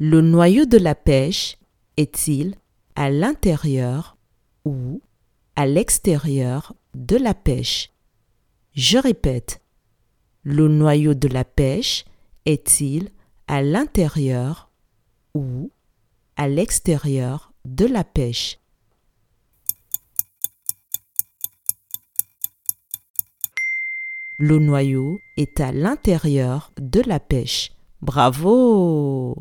Le noyau de la pêche est-il à l'intérieur ou à l'extérieur de la pêche? Je répète. Le noyau de la pêche est-il à l'intérieur ou à l'extérieur de la pêche? Le noyau est à l'intérieur de la pêche. Bravo